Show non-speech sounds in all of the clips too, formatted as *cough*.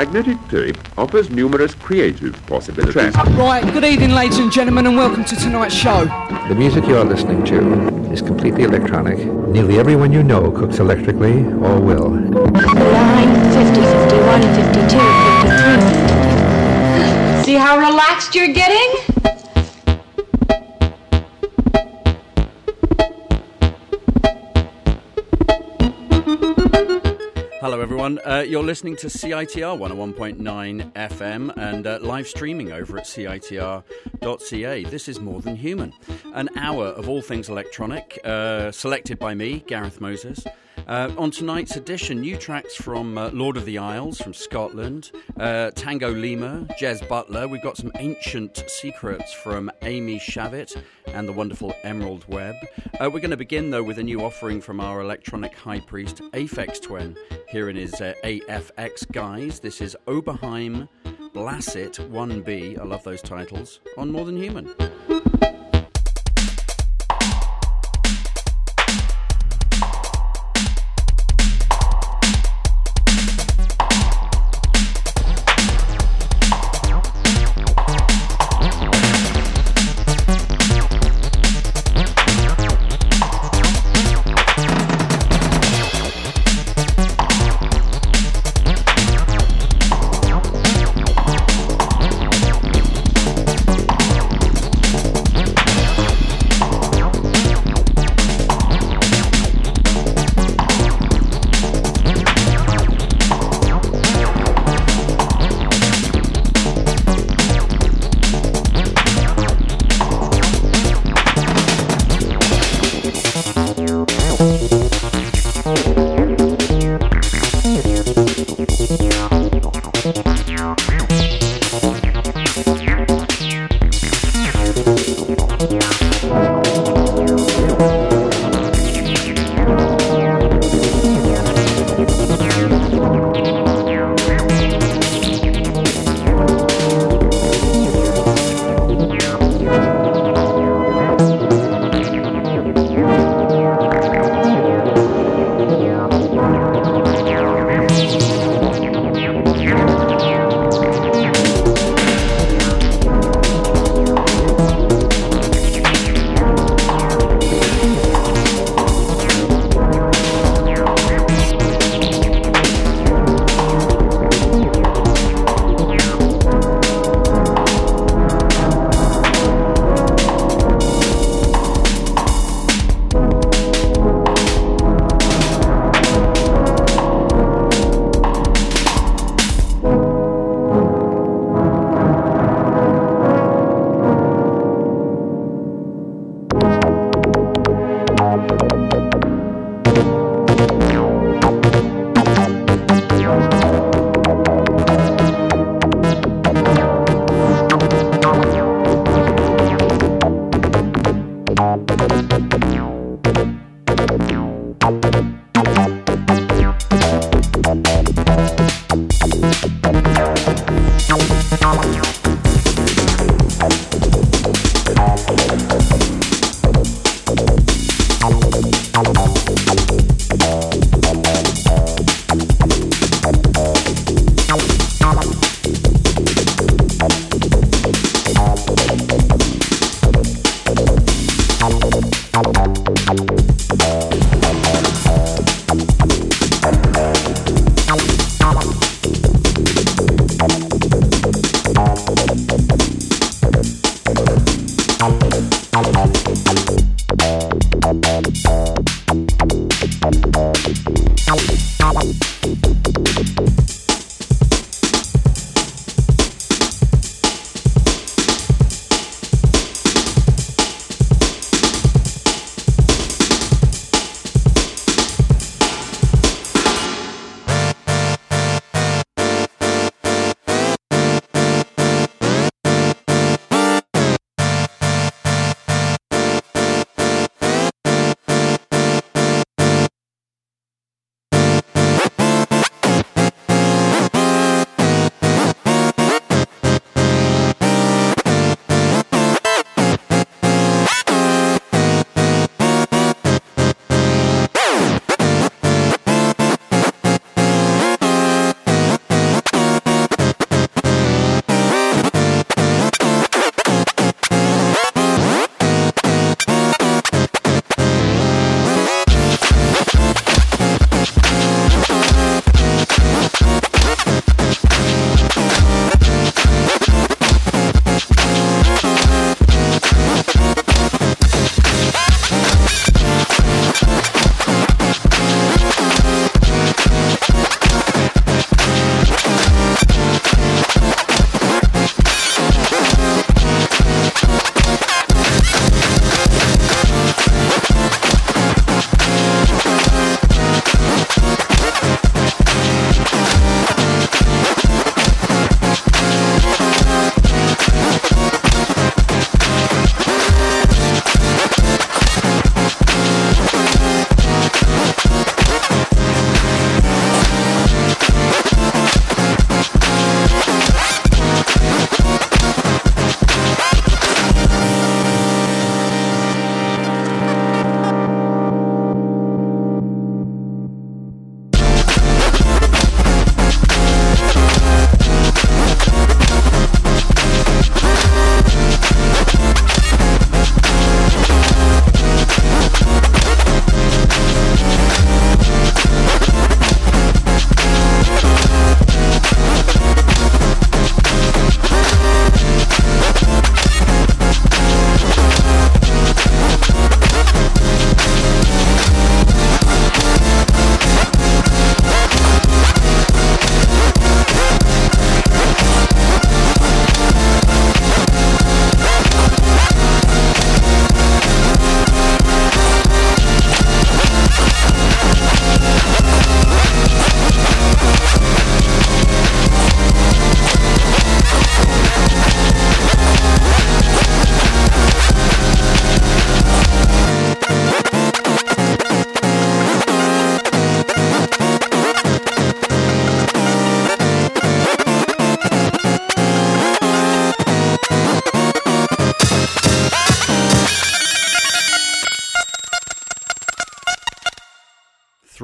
Magnetic tape offers numerous creative possibilities. Right, good evening, ladies and gentlemen, and welcome to tonight's show. The music you are listening to is completely electronic. Nearly everyone you know cooks electrically or will. 49, 50, 51, 52, 53. See how relaxed you're getting? Everyone. Uh, you're listening to CITR 101.9 FM and uh, live streaming over at CITR.ca. This is More Than Human, an hour of all things electronic, uh, selected by me, Gareth Moses. Uh, on tonight's edition, new tracks from uh, Lord of the Isles from Scotland, uh, Tango Lima, Jez Butler. We've got some ancient secrets from Ami Shavit and the wonderful Emerald Web. Uh, we're going to begin, though, with a new offering from our electronic high priest, Aphex Twin, here in his uh, AFX guise. This is Oberheim Blasset 1B. I love those titles. On More Than Human.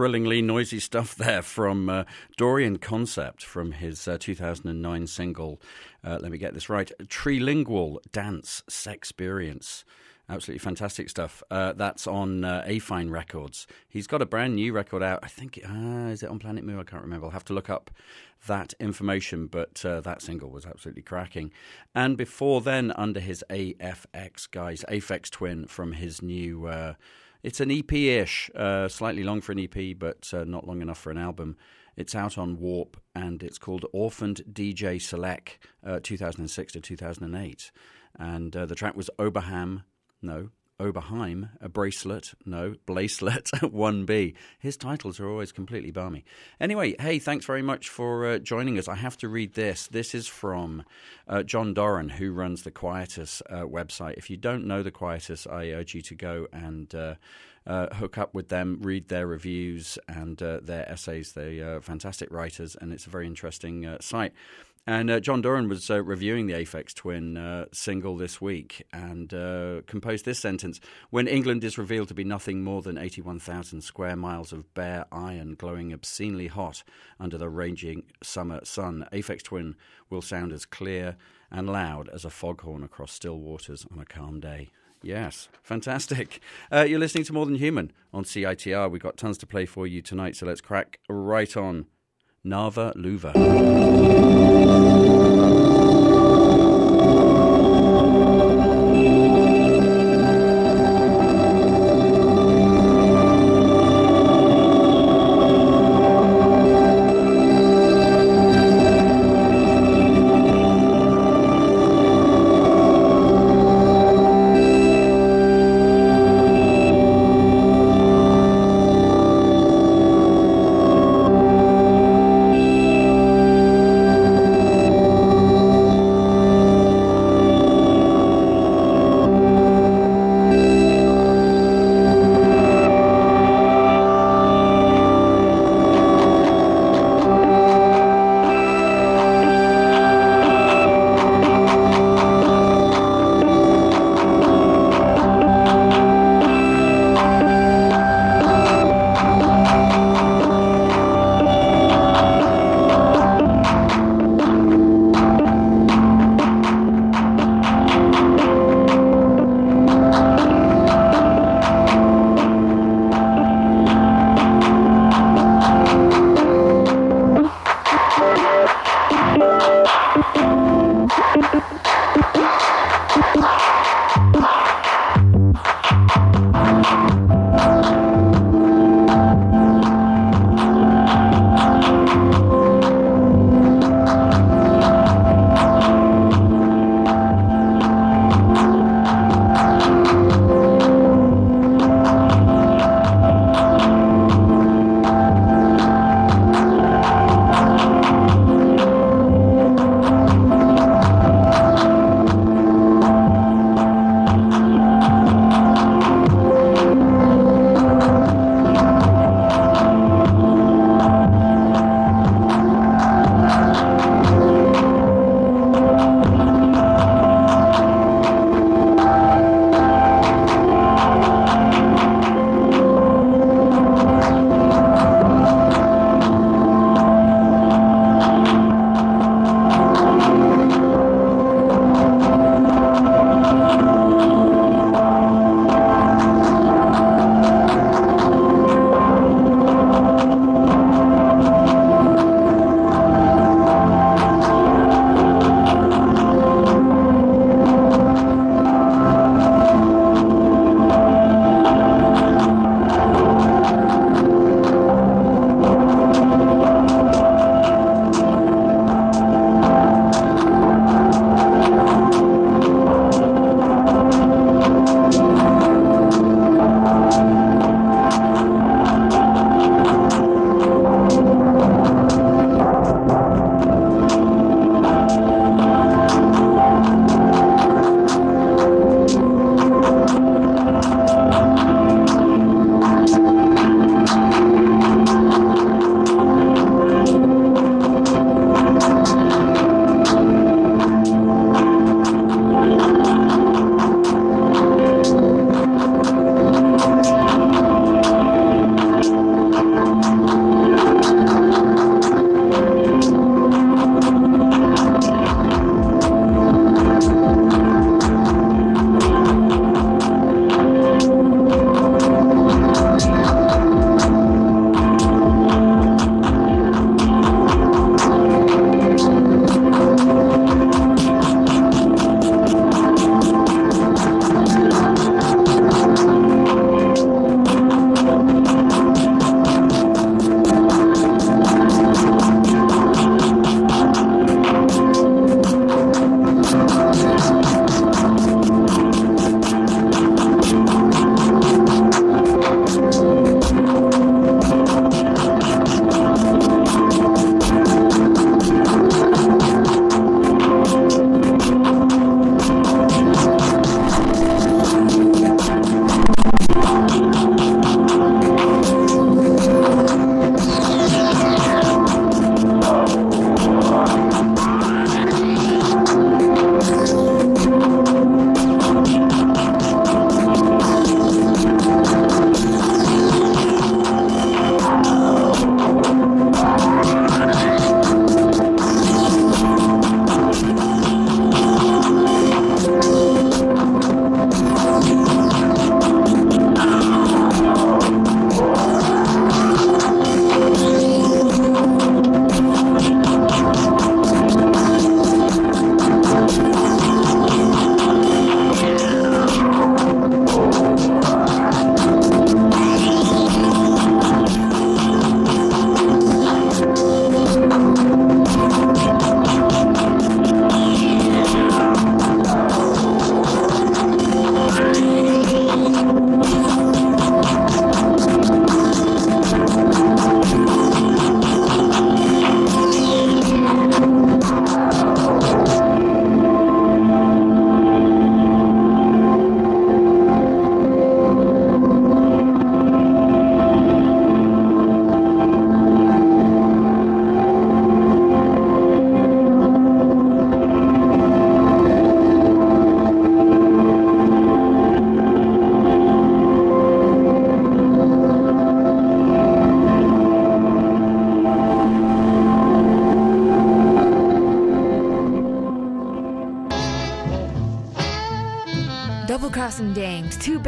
Thrillingly noisy stuff there from uh, Dorian Concept from his uh, 2009 single, uh, let me get this right, Trilingual Dance Sexperience. Absolutely fantastic stuff. Uh, that's on uh, Affine Records. He's got a brand new record out. I think, uh, is it on Planet Mu? I can't remember. I'll have to look up that information, but uh, that single was absolutely cracking. And before then, under his AFX guise, Aphex Twin from his new. Uh, it's an EP ish, uh, slightly long for an EP, but uh, not long enough for an album. It's out on Warp and it's called Orphaned Deejay Selek uh, 2006 to 2008. And uh, the track was Oberham, no, Oberheim, a bracelet, no, bracelet, 1B. *laughs* His titles are always completely balmy. Anyway, hey, thanks very much for uh, joining us. I have to read this. This is from uh, John Doran, who runs the Quietus uh, website. If you don't know the Quietus, I urge you to go and uh, uh, hook up with them, read their reviews and uh, their essays. They are fantastic writers, and it's a very interesting site. And uh, John Doran was uh, reviewing the Aphex Twin uh, single this week and uh, composed this sentence When England is revealed to be nothing more than 81,000 square miles of bare iron glowing obscenely hot under the raging summer sun, Aphex Twin will sound as clear and loud as a foghorn across still waters on a calm day. Yes, fantastic. Uh, you're listening to More Than Human on CITR. We've got tons to play for you tonight, so let's crack right on. Nava Luva.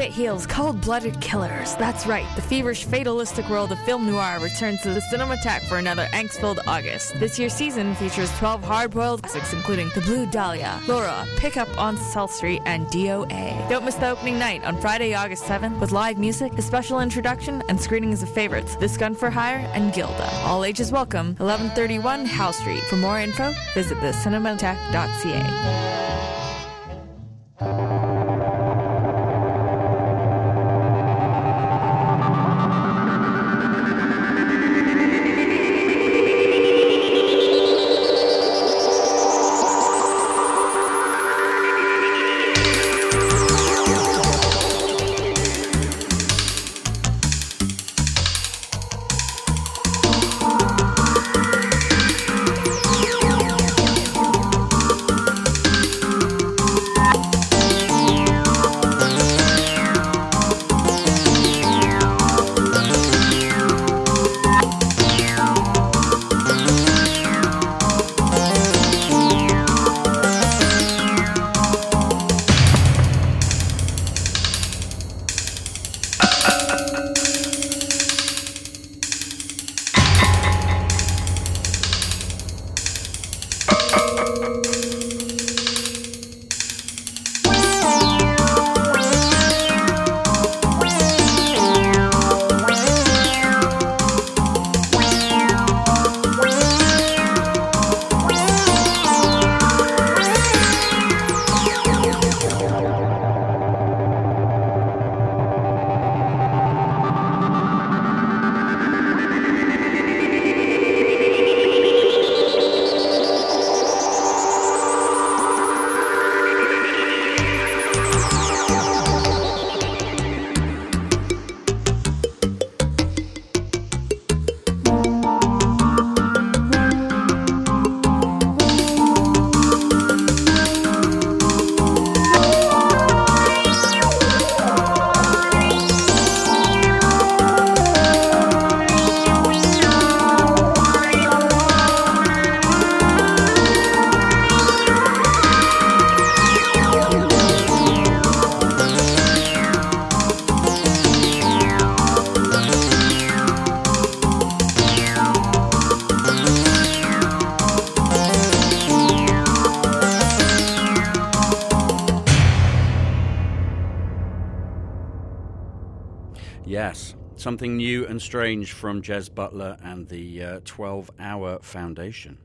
Dames, heels, cold-blooded killers. That's right, the feverish, fatalistic world of film noir returns to the Cinematheque for another angst-filled August. This year's season features 12 hard-boiled classics including The Blue Dahlia, Laura, Pick Up on South Street, and DOA. Don't miss the opening night on Friday, August 7th with live music, a special introduction, and screenings of favorites This Gun for Hire and Gilda. All ages welcome. 1131 Howe Street. For more info, visit thecinematheque.ca. something new and strange from Jez Butler and the uh, 12 Hour Foundation.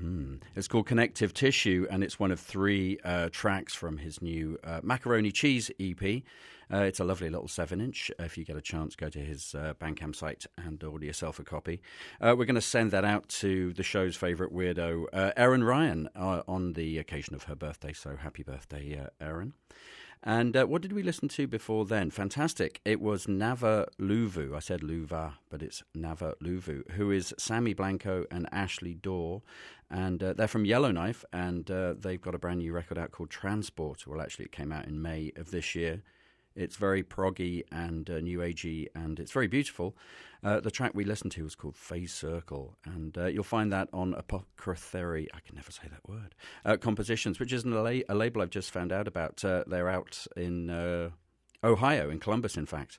Mm. It's called Connective Tissue, and it's one of three uh, tracks from his new uh, Macaroni Cheese EP. Uh, it's a lovely little seven inch. If you get a chance, go to his uh, Bandcamp site and order yourself a copy. Uh, we're going to send that out to the show's favourite weirdo, uh, Erin Ryan, on the occasion of her birthday. So happy birthday, Erin. And uh, what did we listen to before then? Fantastic. It was Nava Luvu. I said Luva, but it's Nava Luvu, who is Sammy Blanco and Ashley Dorr. And uh, they're from Yellowknife, and uh, they've got a brand new record out called Transport. Well, actually, it came out in May of this year. It's very proggy and uh, new agey, and it's very beautiful. Uh, the track we listened to was called Phase Circle, and uh, you'll find that on Apothecary. I can never say that word. Uh, compositions, which is a, la- a, label I've just found out about. Uh, they're out in uh, Ohio, in Columbus, in fact.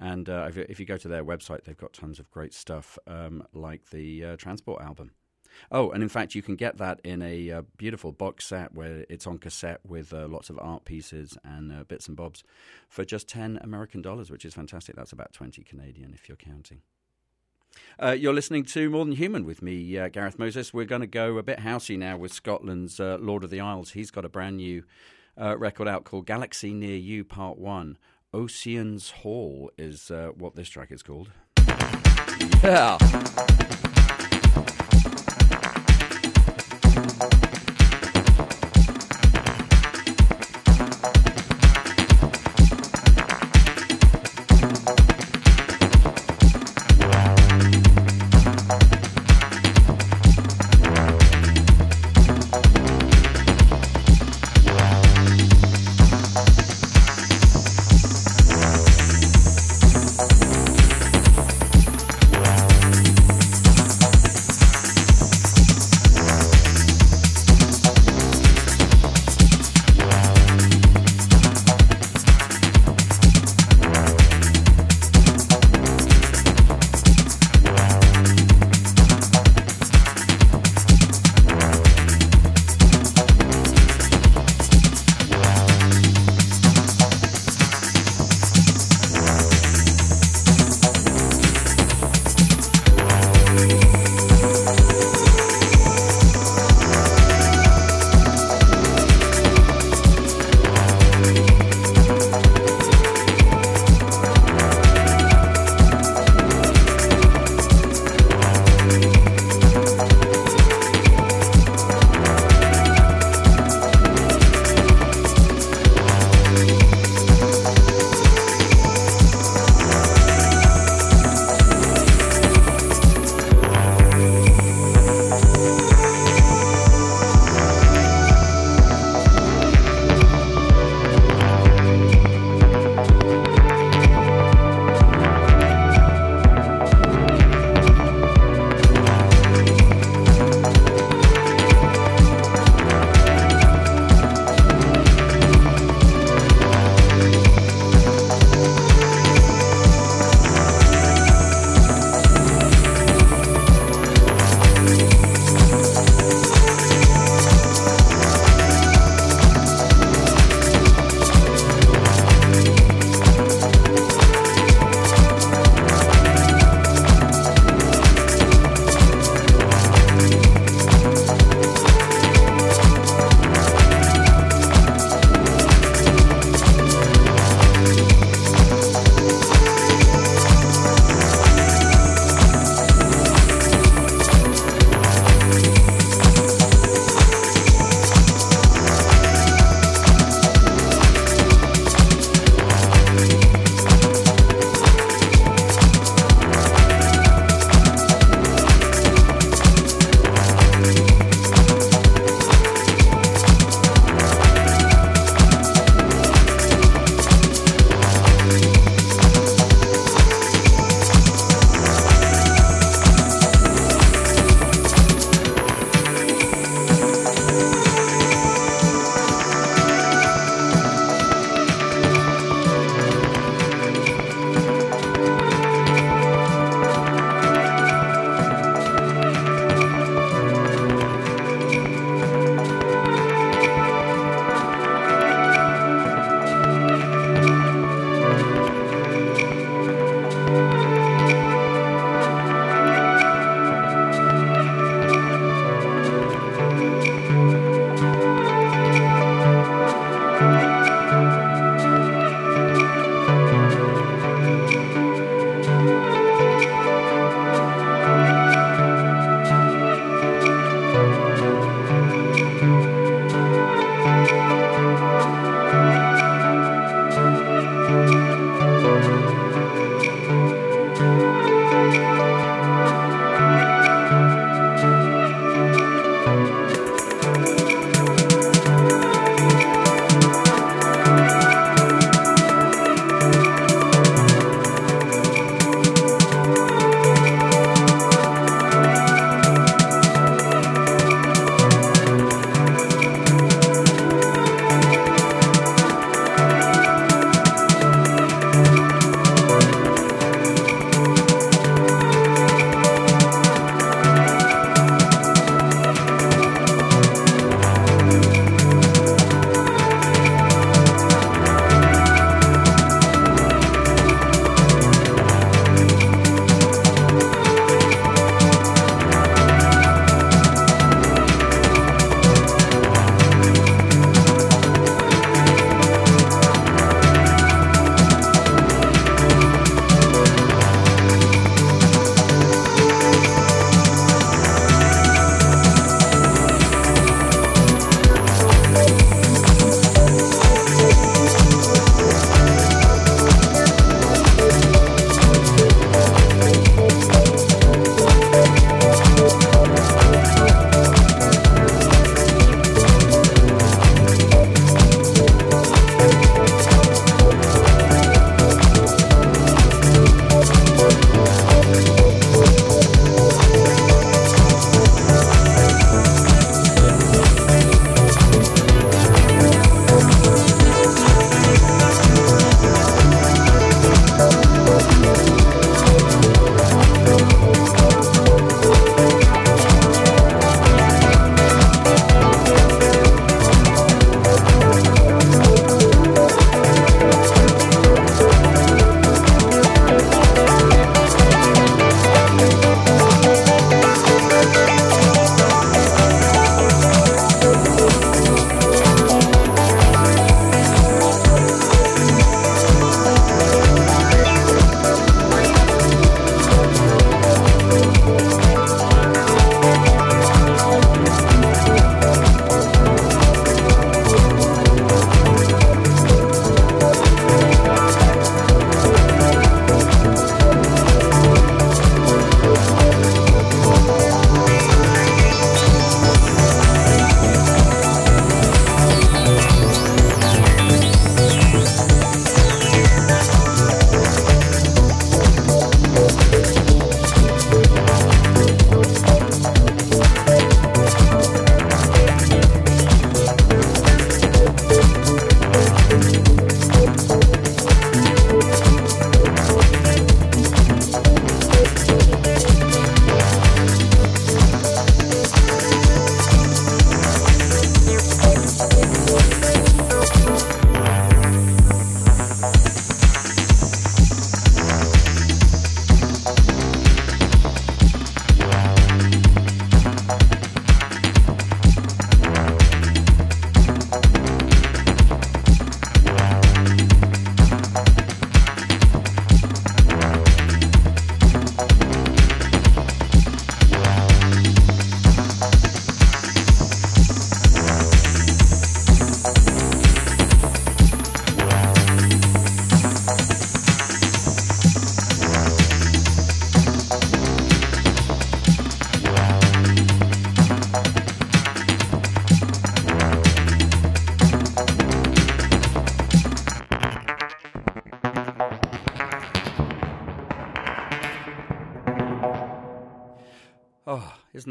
And if you go to their website, they've got tons of great stuff, um, like the Transport album. Oh, and in fact, you can get that in a uh, beautiful box set where it's on cassette with uh, lots of art pieces and uh, bits and bobs for just 10 American dollars, which is fantastic. That's about 20 Canadian if you're counting. Uh, you're listening to More Than Human with me, uh, Gareth Moses. We're going to go a bit housey now with Scotland's uh, Lord of the Isles. He's got a brand new record out called Galaxy Near You Part 1. Ossian's Hall is what this track is called. Yeah.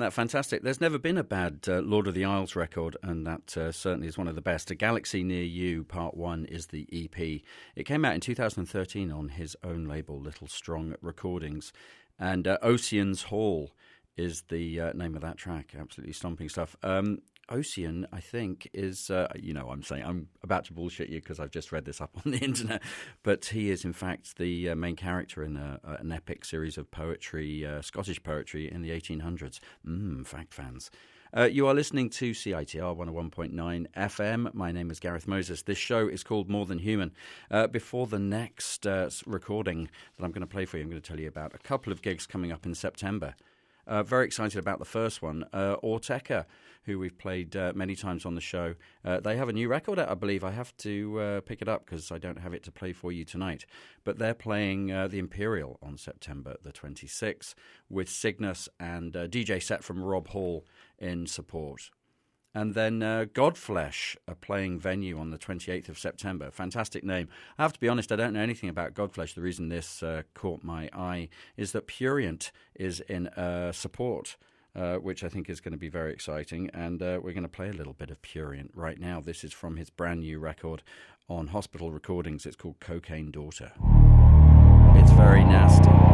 That fantastic? There's never been a bad uh, Lord of the Isles record, and that uh, certainly is one of the best. A Galaxy Near You, Part 1, is the EP. It came out in 2013 on his own label, Little Strong Recordings. And uh, Ossian's Hall is the uh, name of that track. Absolutely stomping stuff. Um, Ossian, I think, is, uh, you know, I'm saying, I'm about to bullshit you because I've just read this up on the *laughs* internet, but he is, in fact, the uh, main character in a, an epic series of poetry, uh, Scottish poetry in the 1800s. Mmm, fact fans. Uh, you are listening to CITR 101.9 FM. My name is Gareth Moses. This show is called More Than Human. Uh, before the next uh, recording that I'm going to play for you, I'm going to tell you about a couple of gigs coming up in September. Uh, very excited about the first one. Uh, Autechre, who we've played uh, many times on the show, uh, they have a new record out, I believe. I have to uh, pick it up because I don't have it to play for you tonight. But they're playing uh, the Imperial on September the 26th with Cygnus and a DJ set from Rob Hall in support. And then uh, Godflesh, a playing venue on the 28th of September. Fantastic name. I have to be honest, I don't know anything about Godflesh. The reason this uh, caught my eye is that Prurient is in uh, support. Uh, which I think is going to be very exciting. And uh, we're going to play a little bit of Prurient right now. This is from his brand new record on Hospital Recordings. It's called Cocaine Daughter. It's very nasty.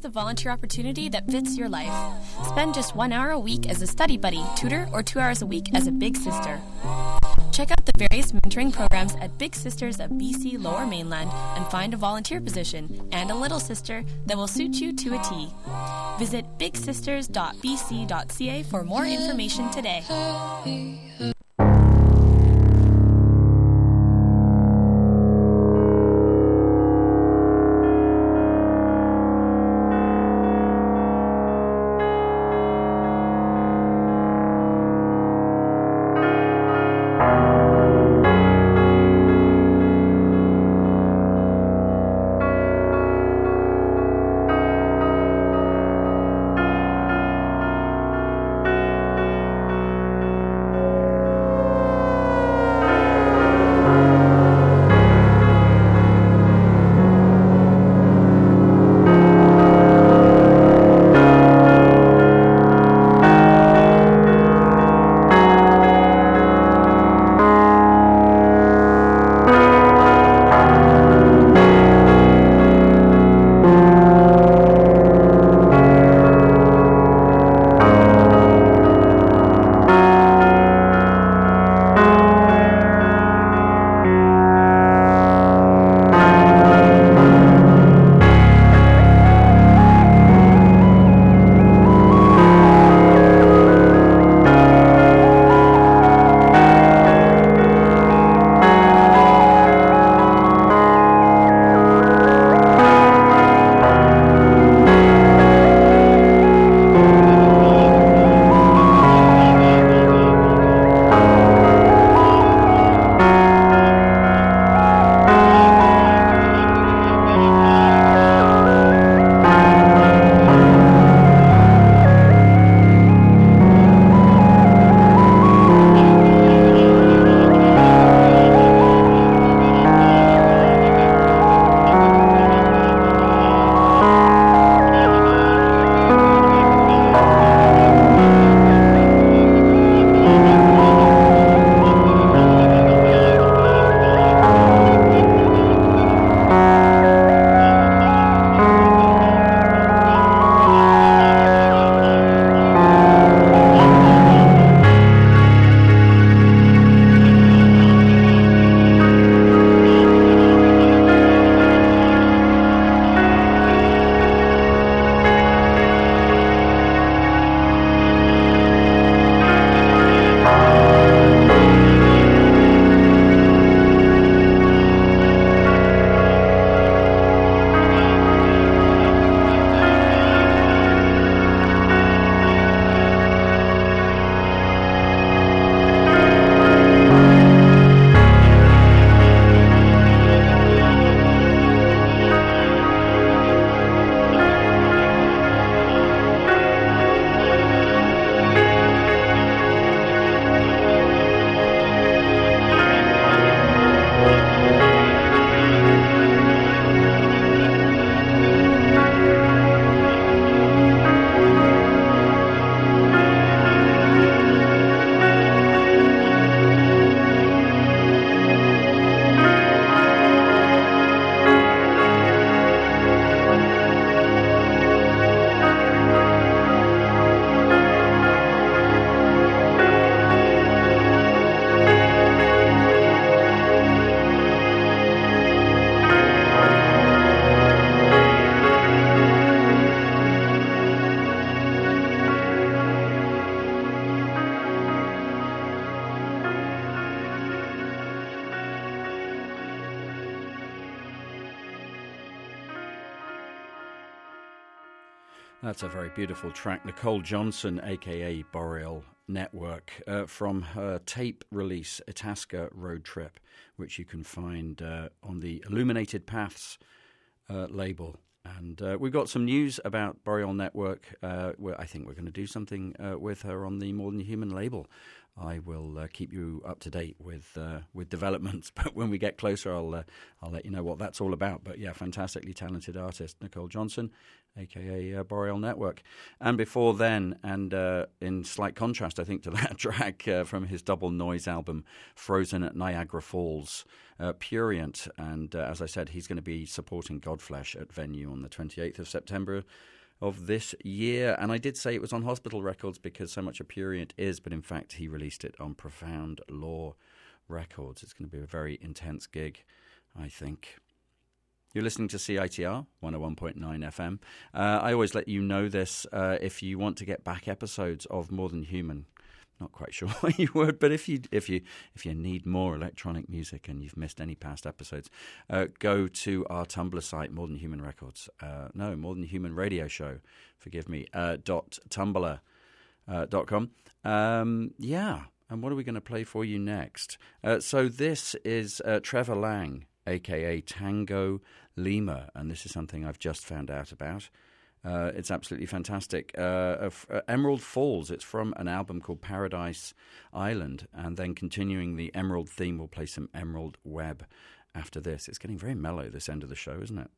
Choose the volunteer opportunity that fits your life. Spend just one hour a week as a study buddy, tutor, or two hours a week as a big sister. Check out the various mentoring programs at Big Sisters of BC Lower Mainland and find a volunteer position and a little sister that will suit you to a T. Visit bigsisters.bc.ca for more information today. That's a very beautiful track. Nicole Johnson, aka Boreal Network, uh, from her tape release, Itasca Road Trip, which you can find uh, on the Illuminated Paths uh, label. And uh, we've got some news about Boreal Network. Uh, I think we're going to do something uh, with her on the More Than Human label. I will uh, keep you up to date with uh, with developments. *laughs* But when we get closer, I'll uh, I'll let you know what that's all about. But yeah, fantastically talented artist Nicole Johnson, aka uh, Boreal Network. And before then, and uh, in slight contrast, I think to *laughs* that track uh, from his double noise album, Frozen at Niagara Falls. Prurient, and as I said, he's going to be supporting Godflesh at venue on the 28th of September of this year. And I did say it was on Hospital Records because so much of Prurient is, but in fact, he released it on Profound Lore Records. It's going to be a very intense gig, I think. You're listening to CITR 101.9 FM. Uh, I always let you know this uh, if you want to get back episodes of More Than Human not quite sure *laughs* what you would, but if you if you if you need more electronic music and you've missed any past episodes, uh, go to our Tumblr site, More Than Human Records. Uh, no, More Than Human Radio Show. Forgive me. Uh, dot tumblr. Uh, dot com. Um, yeah, and what are we going to play for you next? Uh, so this is uh, Trevor Lang, aka Tango Lima, and this is something I've just found out about. Uh, it's absolutely fantastic. Uh, uh, Emerald Falls, it's from an album called Paradise Island. And then continuing the Emerald theme, we'll play some Emerald Web after this. It's getting very mellow this end of the show, isn't it?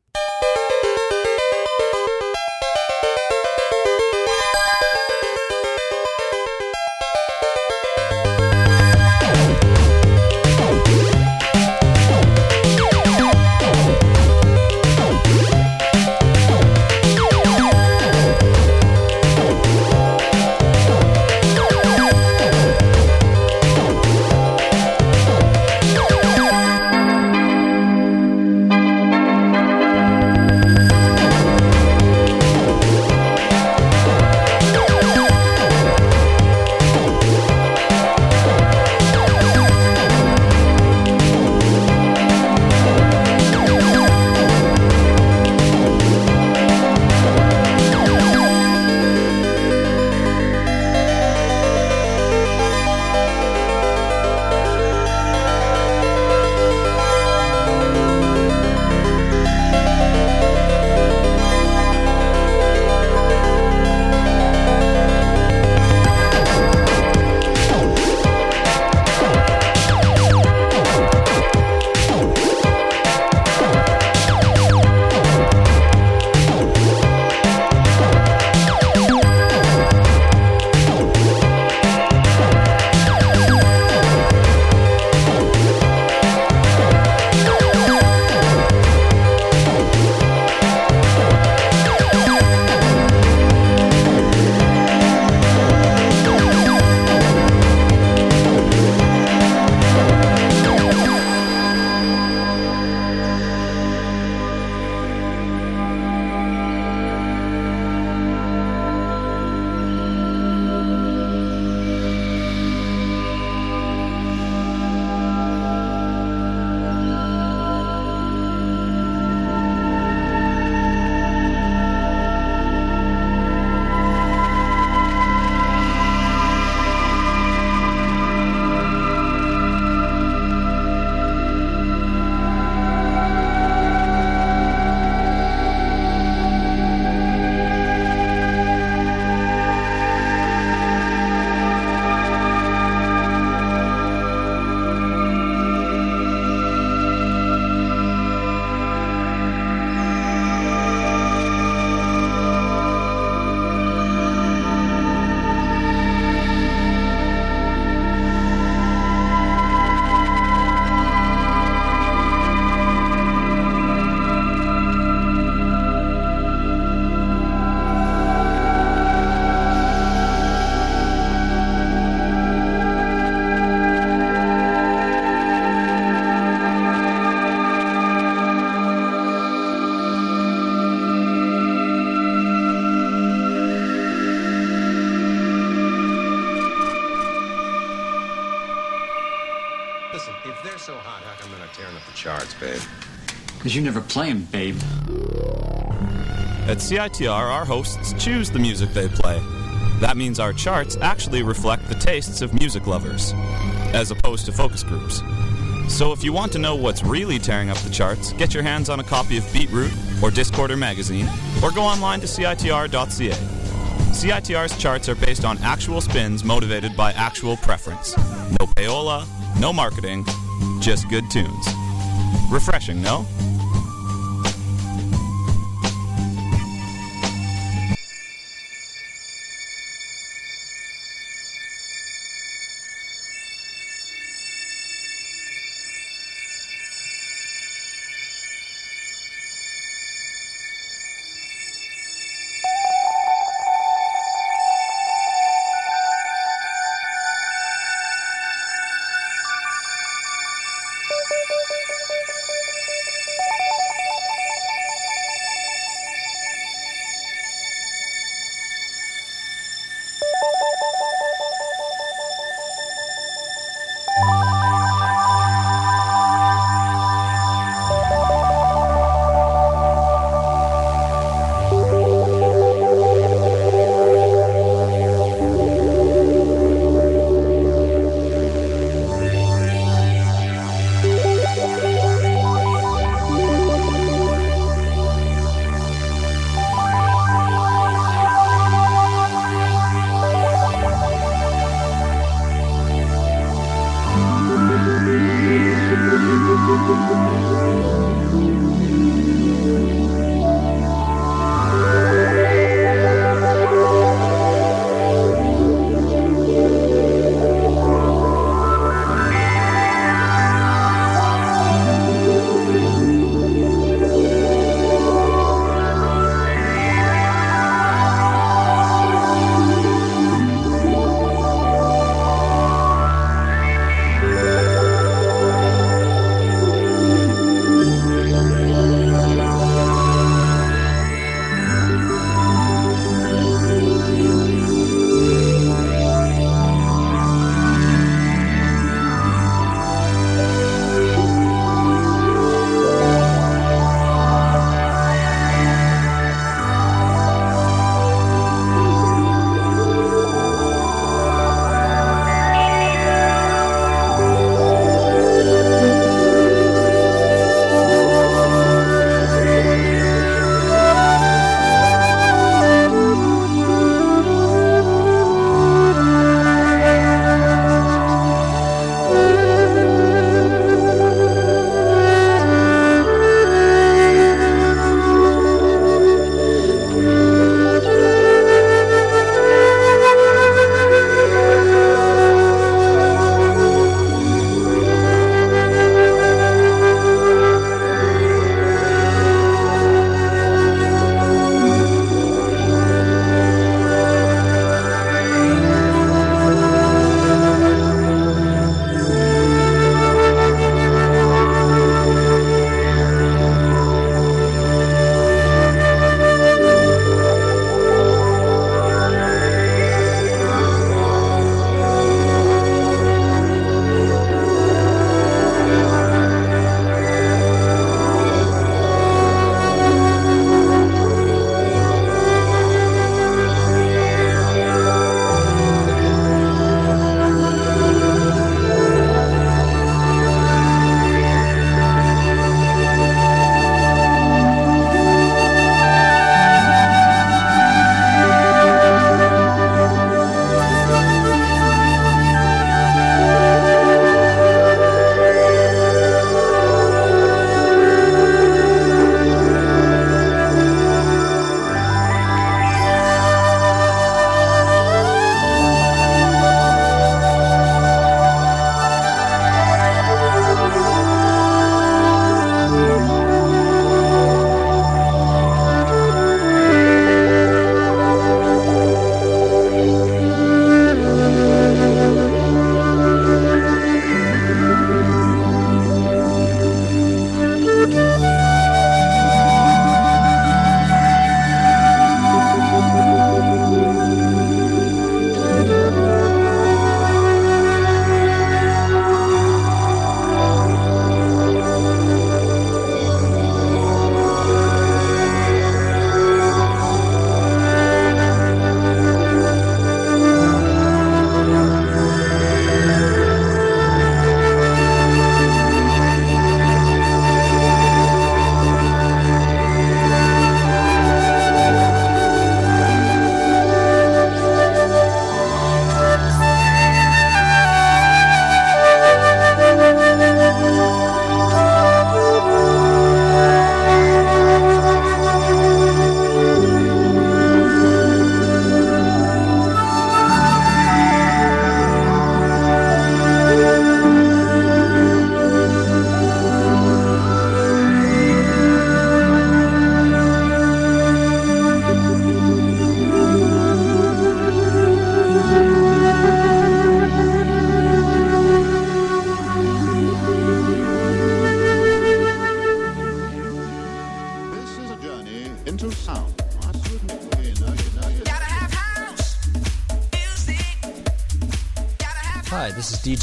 Because you never play 'em, babe. At CITR, our hosts choose the music they play. That means our charts actually reflect the tastes of music lovers, as opposed to focus groups. So if you want to know what's really tearing up the charts, get your hands on a copy of Beatroot or Discorder magazine, or go online to CITR.ca. CITR's charts are based on actual spins motivated by actual preference. No payola, no marketing, just good tunes. Refreshing, no?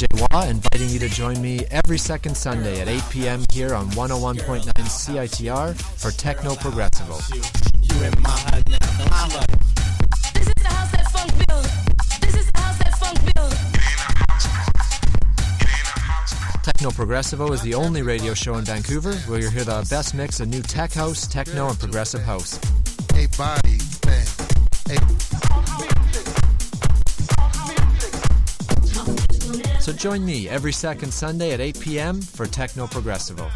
DJ Wah inviting you to join me every second Sunday at 8 p.m. here on 101.9 CITR for Techno Progressivo. This is the house that funk build. This is the house that funk build. Techno Progressivo is the only radio show in Vancouver where you'll hear the best mix of new tech house, techno, and progressive house. Join me every second Sunday at 8 p.m. for Techno Progressivo.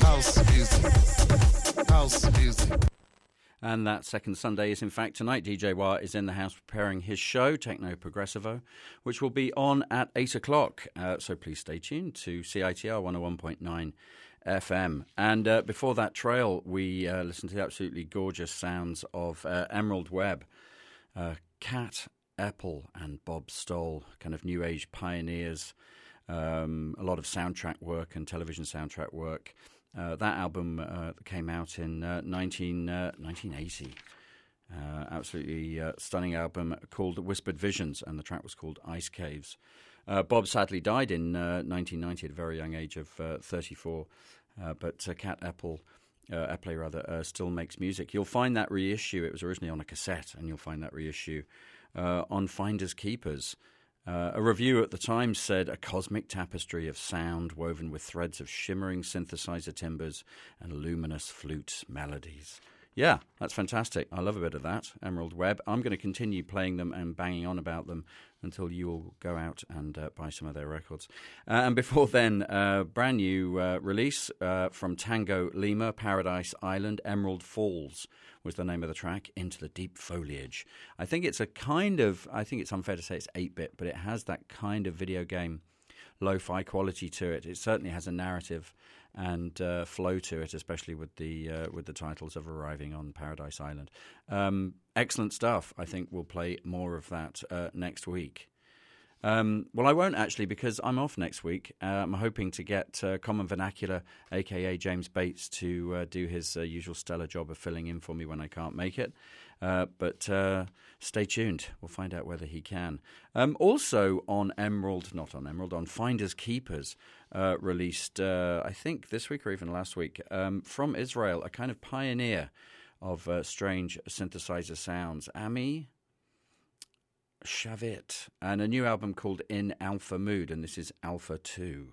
House music. House music. And that second Sunday is, in fact, tonight. DJ Wah is in the house preparing his show, Techno Progressivo, which will be on at 8 o'clock. Uh, so please stay tuned to CITR 101.9 FM. And uh, before that trail, we uh, listened to the absolutely gorgeous sounds of uh, Emerald Web, uh, Kat Epple, and Bob Stohl, kind of new age pioneers. Um, a lot of soundtrack work and television soundtrack work. Uh, that album uh, came out in uh, 19, 1980. Uh, absolutely uh, stunning album called Whispered Visions, and the track was called Ice Caves. Uh, Bob sadly died in 1990 at a very young age of 34, but Cat Apple. Uh, Apple rather still makes music. You'll find that reissue. It was originally on a cassette, and you'll find that reissue on Finders Keepers. Uh, a review at the time said a cosmic tapestry of sound woven with threads of shimmering synthesizer timbers and luminous flute melodies. Yeah, that's fantastic. I love a bit of that. Emerald Web. I'm going to continue playing them and banging on about them until you all go out and uh, buy some of their records. Uh, and before *laughs* then, uh, brand new uh, release uh, from Tango Lima, Paradise Island, Emerald Falls was the name of the track, Into the Deep Foliage. I think it's a kind of, I think it's unfair to say it's 8 bit, but it has that kind of video game lo fi quality to it. It certainly has a narrative and uh, flow to it, especially with the uh, with the titles of arriving on Paradise Island. Um, excellent stuff. I think we'll play more of that uh, next week. Um, well, I won't actually because I'm off next week. Uh, I'm hoping to get uh, Common Vernacular, aka James Bates, to uh, do his uh, usual stellar job of filling in for me when I can't make it. Uh, but uh, stay tuned. We'll find out whether he can. Um, also on Emerald, not on Emerald, on Finders Keepers, uh, released, uh, I think, this week or even last week, um, from Israel, a kind of pioneer of uh, strange synthesizer sounds. Ami Shavit, and a new album called In Alpha Mood, and this is Alpha 2.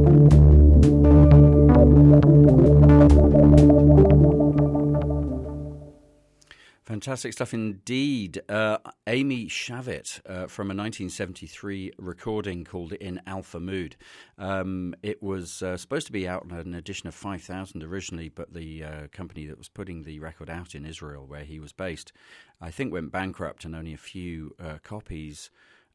Fantastic stuff indeed. Uh, Ami Shavit uh, from a 1973 recording called In Alpha Mood. Um, it was uh, supposed to be out on an edition of 5000 originally, but the uh, company that was putting the record out in Israel, where he was based, I think went bankrupt and only a few uh, copies.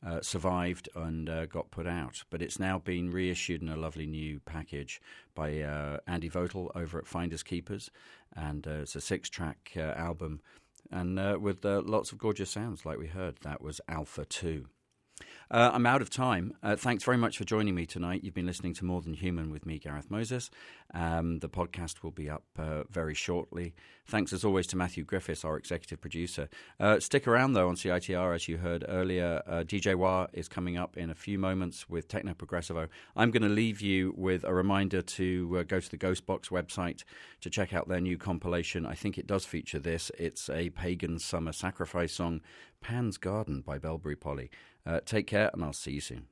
Uh, survived and uh, got put out, but it's now been reissued in a lovely new package by uh, Andy Votel over at Finders Keepers, and uh, it's a six-track uh, album and uh, with uh, lots of gorgeous sounds, like we heard. That was Alpha 2. Uh, I'm out of time. Uh, thanks very much for joining me tonight. You've been listening to More Than Human with me, Gareth Moses. Um, the podcast will be up uh, very shortly. Thanks, as always, to Matthew Griffiths, our executive producer. Uh, stick around, though, on CITR, as you heard earlier. Uh, DJ Wah is coming up in a few moments with Techno Progressivo. I'm going to leave you with a reminder to uh, go to the Ghostbox website to check out their new compilation. I think it does feature this. It's a pagan summer sacrifice song, Pan's Garden by Belbury Poly. Uh, take care, and I'll see you soon.